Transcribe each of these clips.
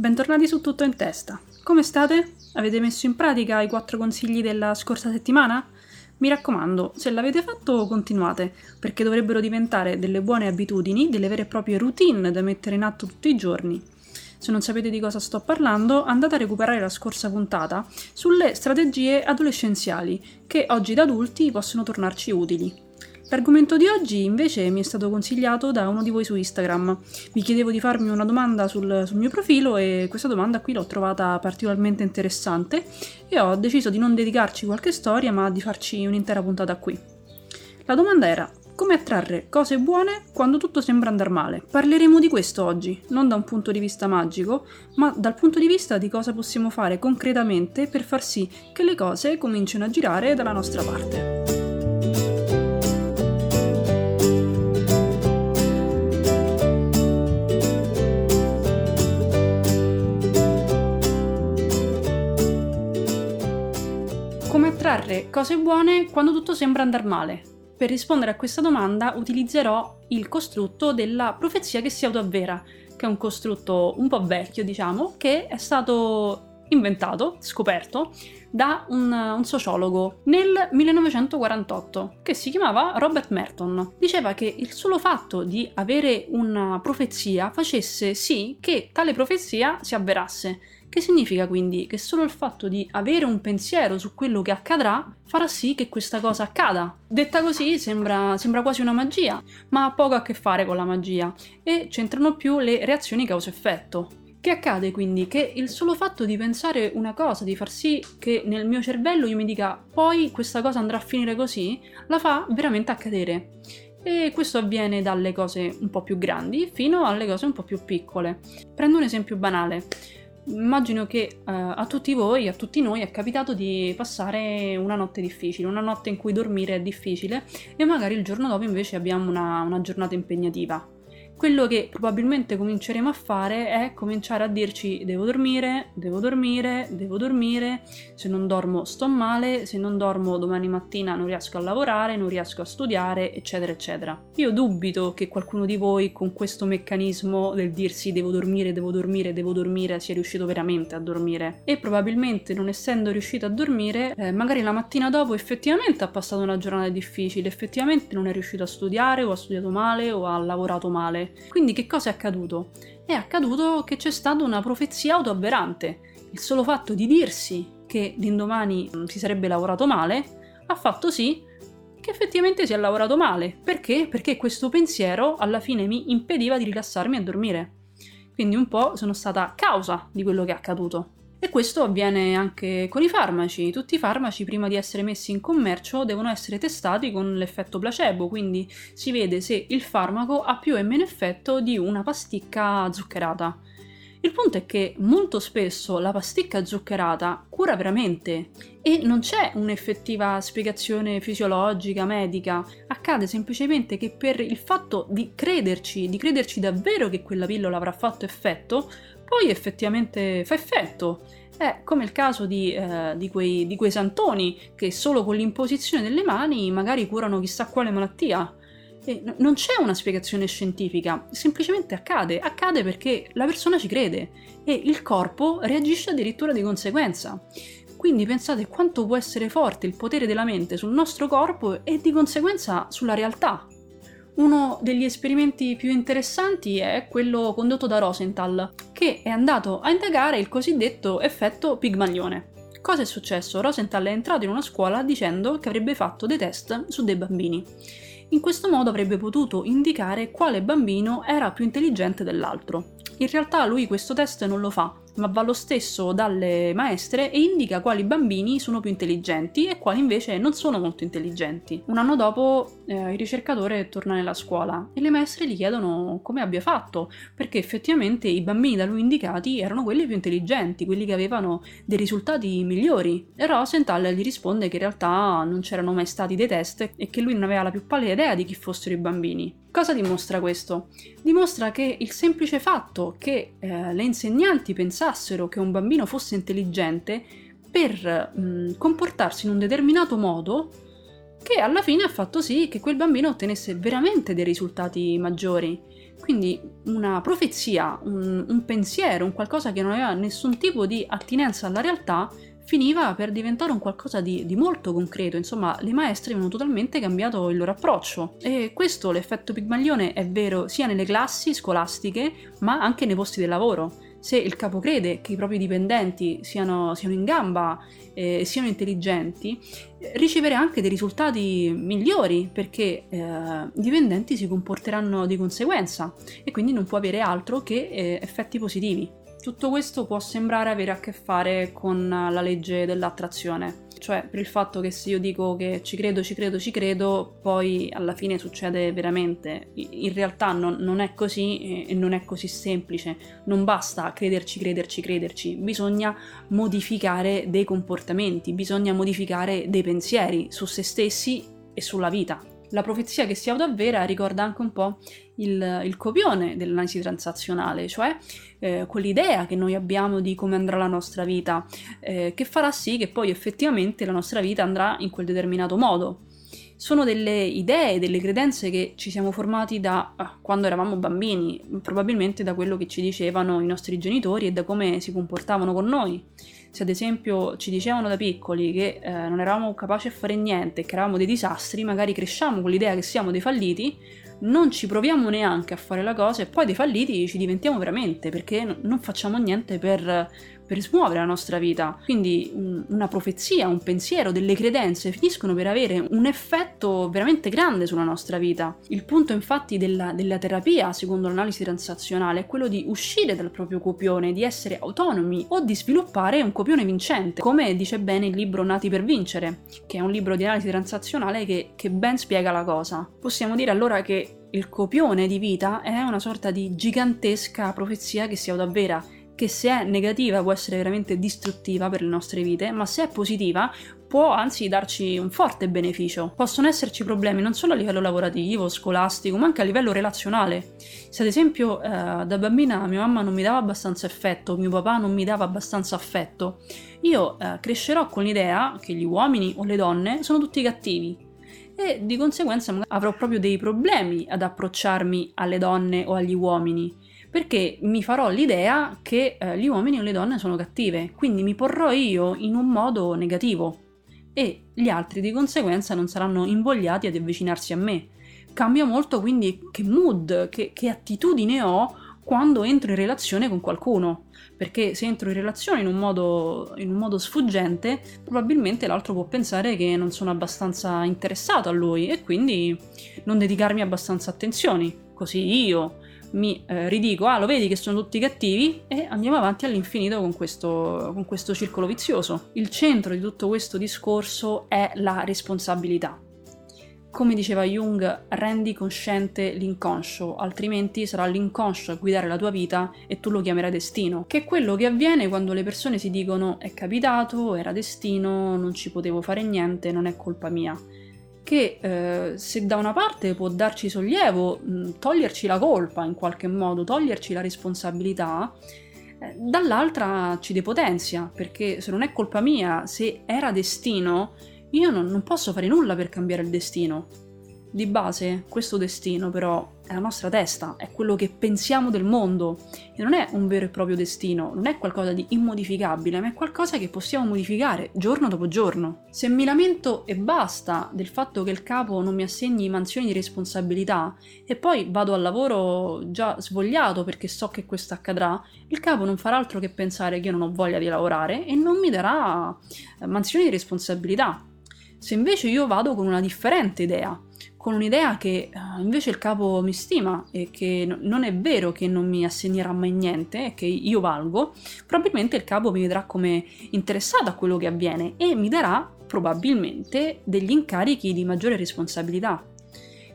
Bentornati su Tutto in Testa. Come state? Avete messo in pratica i quattro consigli della scorsa settimana? Mi raccomando, se l'avete fatto continuate, perché dovrebbero diventare delle buone abitudini, delle vere e proprie routine da mettere in atto tutti i giorni. Se non sapete di cosa sto parlando, andate a recuperare la scorsa puntata sulle strategie adolescenziali che oggi da adulti possono tornarci utili. L'argomento di oggi invece mi è stato consigliato da uno di voi su Instagram. Vi chiedevo di farmi una domanda sul, sul, mio profilo e questa domanda qui l'ho trovata particolarmente interessante e ho deciso di non dedicarci qualche storia ma di farci un'intera puntata qui. La domanda era come attrarre cose buone quando tutto sembra andare male. Parleremo di questo oggi, non da un punto di vista magico, ma dal punto di vista di cosa possiamo fare concretamente per far sì che le cose comincino a girare dalla nostra parte. Attrarre cose buone quando tutto sembra andare male? Per rispondere a questa domanda utilizzerò il costrutto della profezia che si autoavvera, che è un costrutto un po' vecchio, diciamo, che è stato inventato, scoperto, da un, un, sociologo nel 1948 che si chiamava Robert Merton. Diceva che il solo fatto di avere una profezia facesse sì che tale profezia si avverasse che significa quindi che solo il fatto di avere un pensiero su quello che accadrà farà sì che questa cosa accada. Detta così sembra, sembra quasi una magia, ma ha poco a che fare con la magia e c'entrano più le reazioni causa-effetto. Che accade quindi? Che il solo fatto di pensare una cosa, di far sì che nel mio cervello io mi dica poi questa cosa andrà a finire così, la fa veramente accadere. E questo avviene dalle cose un po' più grandi fino alle cose un po' più piccole. Prendo un esempio banale immagino che uh, a tutti voi, a tutti noi è capitato di passare una notte difficile, una notte in cui dormire è difficile e magari il giorno dopo invece abbiamo una, una giornata impegnativa. Quello che probabilmente cominceremo a fare è cominciare a dirci devo dormire, devo dormire, devo dormire, se non dormo sto male, se non dormo domani mattina non riesco a lavorare, non riesco a studiare, eccetera, eccetera. Io dubito che qualcuno di voi con questo meccanismo del dirsi devo dormire, devo dormire, devo dormire sia riuscito veramente a dormire. E probabilmente non essendo riuscito a dormire, eh, magari la mattina dopo effettivamente ha passato una giornata difficile, effettivamente non è riuscito a studiare o ha studiato male o ha lavorato male quindi che cosa è accaduto? È accaduto che c'è stata una profezia autoavverante. Il solo fatto di dirsi che l'indomani mm, si sarebbe lavorato male ha fatto sì che effettivamente si è lavorato male. Perché? Perché questo pensiero alla fine mi impediva di rilassarmi e dormire. Quindi un po' sono stata causa di quello che è accaduto. E questo avviene anche con i farmaci. Tutti i farmaci, prima di essere messi in commercio, devono essere testati con l'effetto placebo, quindi si vede se il farmaco ha più e meno effetto di una pasticca zuccherata. Il punto è che molto spesso la pasticca zuccherata cura veramente e non c'è un'effettiva spiegazione fisiologica, medica, accade semplicemente che per il fatto di crederci, di crederci davvero che quella pillola avrà fatto effetto, poi effettivamente fa effetto. È come il caso di, eh, di, quei, di quei santoni che solo con l'imposizione delle mani magari curano chissà quale malattia. E non c'è una spiegazione scientifica, semplicemente accade, accade perché la persona ci crede e il corpo reagisce addirittura di conseguenza. Quindi pensate quanto può essere forte il potere della mente sul nostro corpo e di conseguenza sulla realtà. Uno degli esperimenti più interessanti è quello condotto da Rosenthal, che è andato a indagare il cosiddetto effetto Pigmalione. Cosa è successo? Rosenthal è entrato in una scuola dicendo che avrebbe fatto dei test su dei bambini. In questo modo avrebbe potuto indicare quale bambino era più intelligente dell'altro. In realtà lui questo test non lo fa, ma va lo stesso dalle maestre e indica quali bambini sono più intelligenti e quali invece non sono molto intelligenti. Un anno dopo eh, il ricercatore torna nella scuola e le maestre gli chiedono come abbia fatto, perché effettivamente i bambini da lui indicati erano quelli più intelligenti, quelli che avevano dei risultati migliori. E Rosenthal gli risponde che in realtà non c'erano mai stati dei test e che lui non aveva la più pallida idea di chi fossero i bambini. Cosa dimostra questo? Dimostra che il semplice fatto che eh, le insegnanti pensassero che un bambino fosse intelligente per mh, mm, comportarsi in un determinato modo, che alla fine ha fatto sì che quel bambino ottenesse veramente dei risultati maggiori. Quindi una profezia, un, un pensiero, un qualcosa che non aveva nessun tipo di attinenza alla realtà, finiva per diventare un qualcosa di, di, molto concreto, insomma le maestre avevano totalmente cambiato il loro approccio e questo l'effetto Pigmalione è vero sia nelle classi scolastiche ma anche nei posti del lavoro. Se il capo crede che i propri dipendenti siano, siano in gamba e eh, siano intelligenti, riceverà anche dei risultati migliori perché eh, i dipendenti si comporteranno di conseguenza e quindi non può avere altro che eh, effetti positivi. Tutto questo può sembrare avere a che fare con la legge dell'attrazione, cioè per il fatto che se io dico che ci credo, ci credo, ci credo, poi alla fine succede veramente. In realtà non, non è così e non è così semplice, non basta crederci, crederci, crederci, bisogna modificare dei comportamenti, bisogna modificare dei pensieri su se stessi e sulla vita. La profezia che si autoavvera ricorda anche un po' il, il copione dell'analisi transazionale, cioè eh, quell'idea che noi abbiamo di come andrà la nostra vita, eh, che farà sì che poi effettivamente la nostra vita andrà in quel determinato modo. Sono delle idee, delle credenze che ci siamo formati da ah, quando eravamo bambini, probabilmente da quello che ci dicevano i nostri genitori e da come si comportavano con noi se ad esempio ci dicevano da piccoli che eh, non eravamo capaci a fare niente, che eravamo dei disastri, magari cresciamo con l'idea che siamo dei falliti, non ci proviamo neanche a fare la cosa e poi dei falliti ci diventiamo veramente perché non facciamo niente per per smuovere la nostra vita. Quindi un, una profezia, un pensiero, delle credenze finiscono per avere un effetto veramente grande sulla nostra vita. Il punto infatti della, della terapia, secondo l'analisi transazionale, è quello di uscire dal proprio copione, di essere autonomi o di sviluppare un copione vincente, come dice bene il libro Nati per vincere, che è un libro di analisi transazionale che, che ben spiega la cosa. Possiamo dire allora che il copione di vita è una sorta di gigantesca profezia che si autoavvera che se è negativa può essere veramente distruttiva per le nostre vite, ma se è positiva può anzi darci un forte beneficio. Possono esserci problemi non solo a livello lavorativo, scolastico, ma anche a livello relazionale. Se ad esempio eh, da bambina mia mamma non mi dava abbastanza affetto, mio papà non mi dava abbastanza affetto, io eh, crescerò con l'idea che gli uomini o le donne sono tutti cattivi, e di conseguenza avrò proprio dei problemi ad approcciarmi alle donne o agli uomini perché mi farò l'idea che eh, gli uomini o le donne sono cattive, quindi mi porrò io in un modo negativo e gli altri di conseguenza non saranno invogliati ad avvicinarsi a me. Cambia molto quindi che mood, che, che attitudine ho quando entro in relazione con qualcuno. Perché se entro in relazione in un, modo, in un modo sfuggente, probabilmente l'altro può pensare che non sono abbastanza interessato a lui e quindi non dedicarmi abbastanza attenzioni. Così io mi eh, ridico, ah lo vedi che sono tutti cattivi e andiamo avanti all'infinito con questo, con questo circolo vizioso. Il centro di tutto questo discorso è la responsabilità. Come diceva Jung, rendi cosciente l'inconscio, altrimenti sarà l'inconscio a guidare la tua vita e tu lo chiamerai destino, che è quello che avviene quando le persone si dicono è capitato, era destino, non ci potevo fare niente, non è colpa mia che eh, se da una parte può darci sollievo, mh, toglierci la colpa in qualche modo, toglierci la responsabilità, eh, dall'altra ci depotenzia, perché se non è colpa mia, se era destino, io non, non posso fare nulla per cambiare il destino. Di base, questo destino però è la nostra testa, è quello che pensiamo del mondo e non è un vero e proprio destino, non è qualcosa di immodificabile, ma è qualcosa che possiamo modificare giorno dopo giorno. Se mi lamento e basta del fatto che il capo non mi assegni mansioni di responsabilità e poi vado al lavoro già svogliato perché so che questo accadrà, il capo non farà altro che pensare che io non ho voglia di lavorare e non mi darà mansioni di responsabilità. Se invece io vado con una differente idea, con un'idea che uh, invece il capo mi stima e che n- non è vero che non mi assegnerà mai niente e che io valgo, probabilmente il capo mi vedrà come interessato a quello che avviene e mi darà probabilmente degli incarichi di maggiore responsabilità.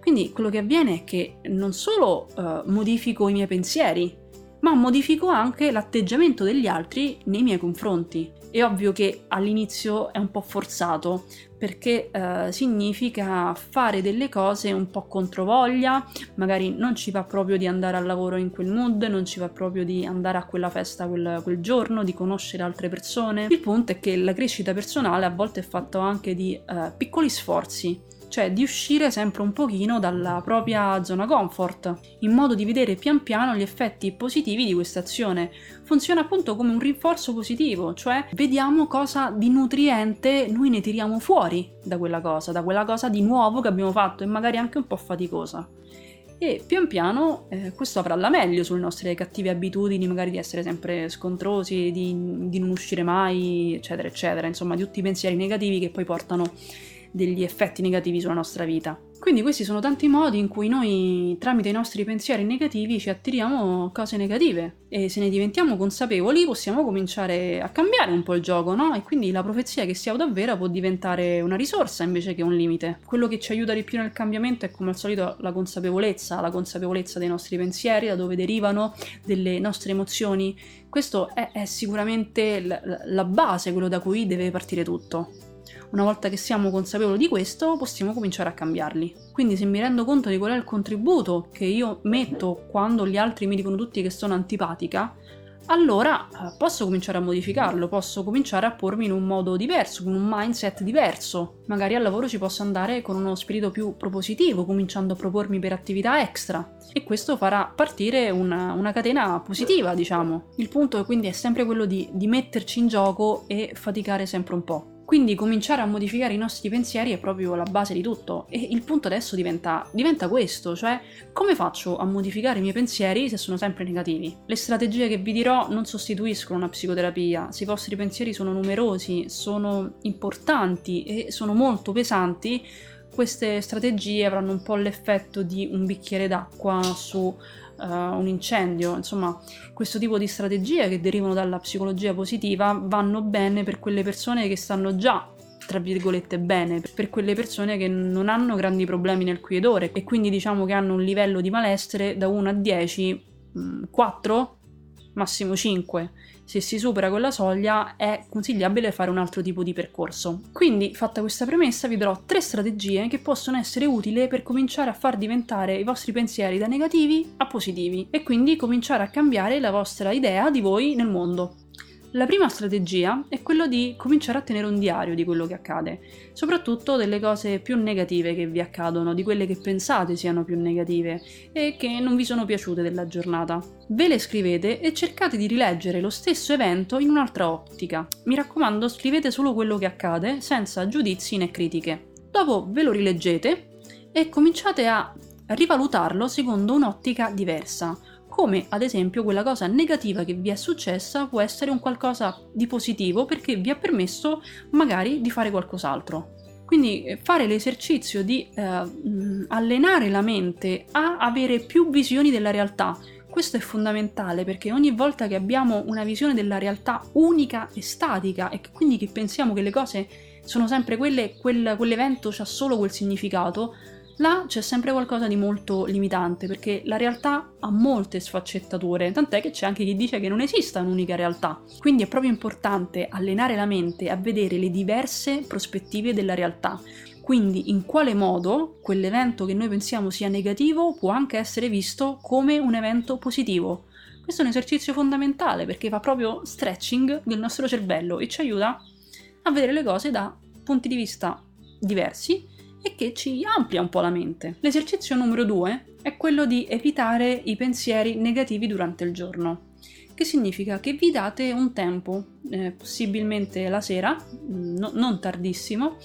Quindi quello che avviene è che non solo uh, modifico i miei pensieri, ma modifico anche l'atteggiamento degli altri nei miei confronti. È ovvio che all'inizio è un po' forzato perché eh, significa fare delle cose un po' controvoglia, magari non ci va proprio di andare al lavoro in quel mood, non ci va proprio di andare a quella festa quel, quel giorno, di conoscere altre persone. Il punto è che la crescita personale a volte è fatta anche di eh, piccoli sforzi cioè di uscire sempre un pochino dalla propria zona comfort, in modo di vedere pian piano gli effetti positivi di questa azione. Funziona appunto come un rinforzo positivo, cioè vediamo cosa di nutriente noi ne tiriamo fuori da quella cosa, da quella cosa di nuovo che abbiamo fatto e magari anche un po' faticosa e pian piano eh, questo avrà la meglio sulle nostre cattive abitudini, magari di essere sempre scontrosi, di, di non uscire mai, eccetera, eccetera, insomma di tutti i pensieri negativi che poi portano degli effetti negativi sulla nostra vita. Quindi questi sono tanti modi in cui noi tramite i nostri pensieri negativi ci attiriamo cose negative e se ne diventiamo consapevoli possiamo cominciare a cambiare un po' il gioco, no? E quindi la profezia che si autoavvera può diventare una risorsa invece che un limite. Quello che ci aiuta di più nel cambiamento è come al solito la consapevolezza, la consapevolezza dei nostri pensieri, da dove derivano, delle nostre emozioni. Questo è, è sicuramente la, la base, quello da cui deve partire tutto. Una volta che siamo consapevoli di questo, possiamo cominciare a cambiarli. Quindi se mi rendo conto di qual è il contributo che io metto quando gli altri mi dicono tutti che sono antipatica, allora eh, posso cominciare a modificarlo, posso cominciare a pormi in un modo diverso, con un mindset diverso. Magari al lavoro ci posso andare con uno spirito più propositivo, cominciando a propormi per attività extra. E questo farà partire una, una catena positiva, diciamo. Il punto quindi è sempre quello di, di metterci in gioco e faticare sempre un po'. Quindi cominciare a modificare i nostri pensieri è proprio la base di tutto e il punto adesso diventa, diventa, questo, cioè come faccio a modificare i miei pensieri se sono sempre negativi? Le strategie che vi dirò non sostituiscono una psicoterapia, se i vostri pensieri sono numerosi, sono importanti e sono molto pesanti, queste strategie avranno un po' l'effetto di un bicchiere d'acqua su uh, un incendio, insomma questo tipo di strategie che derivano dalla psicologia positiva vanno bene per quelle persone che stanno già tra virgolette bene per quelle persone che non hanno grandi problemi nel qui ed ora e quindi diciamo che hanno un livello di malessere da 1 a 10 4 massimo 5 se si supera quella soglia è consigliabile fare un altro tipo di percorso. Quindi, fatta questa premessa, vi darò tre strategie che possono essere utili per cominciare a far diventare i vostri pensieri da negativi a positivi e quindi cominciare a cambiare la vostra idea di voi nel mondo. La prima strategia è quello di cominciare a tenere un diario di quello che accade, soprattutto delle cose più negative che vi accadono, di quelle che pensate siano più negative e che non vi sono piaciute della giornata. Ve le scrivete e cercate di rileggere lo stesso evento in un'altra ottica. Mi raccomando, scrivete solo quello che accade, senza giudizi né critiche. Dopo ve lo rileggete e cominciate a rivalutarlo secondo un'ottica diversa come ad esempio quella cosa negativa che vi è successa può essere un qualcosa di positivo perché vi ha permesso magari di fare qualcos'altro. Quindi eh, fare l'esercizio di eh, allenare la mente a avere più visioni della realtà. Questo è fondamentale perché ogni volta che abbiamo una visione della realtà unica e statica e quindi che pensiamo che le cose sono sempre quelle, quel, quell'evento ha solo quel significato, Là c'è sempre qualcosa di molto limitante perché la realtà ha molte sfaccettature, tant'è che c'è anche chi dice che non esista un'unica realtà. Quindi è proprio importante allenare la mente a vedere le diverse prospettive della realtà. Quindi in quale modo quell'evento che noi pensiamo sia negativo può anche essere visto come un evento positivo. Questo è un esercizio fondamentale perché fa proprio stretching del nostro cervello e ci aiuta a vedere le cose da punti di vista diversi e che ci amplia un po' la mente. L'esercizio numero due è quello di evitare i pensieri negativi durante il giorno, che significa che vi date un tempo, eh, possibilmente la sera, no, non tardissimo,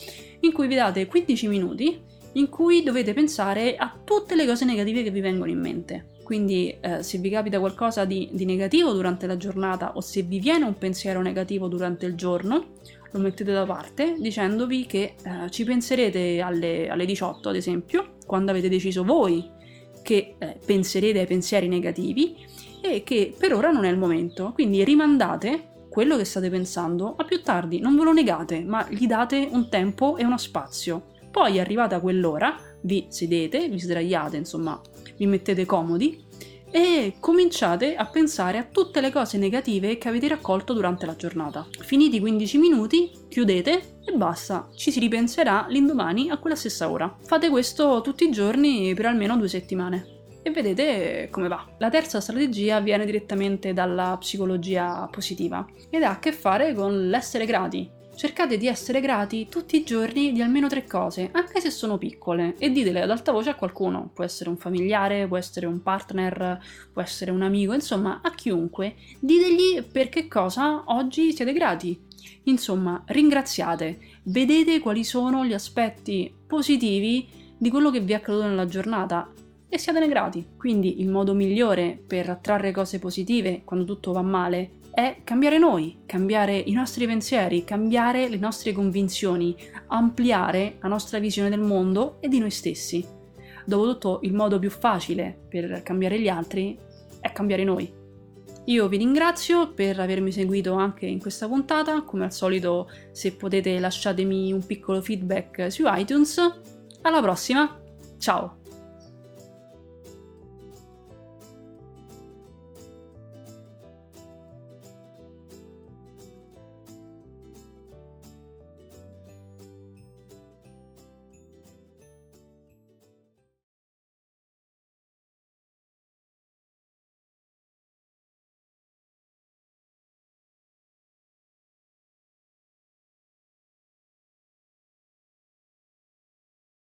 in cui vi date 15 minuti in cui dovete pensare a tutte le cose negative che vi vengono in mente. Quindi eh, se vi capita qualcosa di, di negativo durante la giornata o se vi viene un pensiero negativo durante il giorno, lo mettete da parte dicendovi che eh, ci penserete alle, alle, 18 ad esempio, quando avete deciso voi che eh, penserete ai pensieri negativi e che per ora non è il momento. Quindi rimandate quello che state pensando a più tardi, non ve lo negate, ma gli date un tempo e uno spazio. Poi arrivata quell'ora, vi sedete, vi sdraiate, insomma, vi mettete comodi e cominciate a pensare a tutte le cose negative che avete raccolto durante la giornata. Finiti i 15 minuti, chiudete e basta, ci si ripenserà l'indomani a quella stessa ora. Fate questo tutti i giorni per almeno due settimane e vedete come va. La terza strategia viene direttamente dalla psicologia positiva ed ha a che fare con l'essere grati. Cercate di essere grati tutti i giorni di almeno tre cose, anche se sono piccole, e ditele ad alta voce a qualcuno. Può essere un familiare, può essere un partner, può essere un amico, insomma, a chiunque. Ditegli per che cosa oggi siete grati. Insomma, ringraziate, vedete quali sono gli aspetti positivi di quello che vi è accaduto nella giornata e siatene grati. Quindi il modo migliore per attrarre cose positive quando tutto va male è cambiare noi, cambiare i nostri pensieri, cambiare le nostre convinzioni, ampliare la nostra visione del mondo e di noi stessi. Dopotutto il modo più facile per cambiare gli altri è cambiare noi. Io vi ringrazio per avermi seguito anche in questa puntata, come al solito se potete lasciatemi un piccolo feedback su iTunes. Alla prossima, ciao!